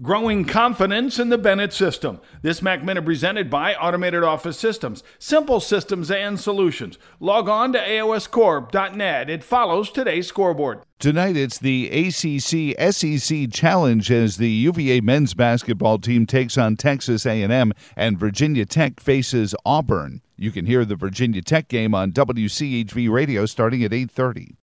Growing confidence in the Bennett system. This Mac Minute presented by Automated Office Systems. Simple systems and solutions. Log on to aoscorp.net. It follows today's scoreboard. Tonight it's the ACC SEC Challenge as the UVA men's basketball team takes on Texas A&M and Virginia Tech faces Auburn. You can hear the Virginia Tech game on WCHV radio starting at 8:30.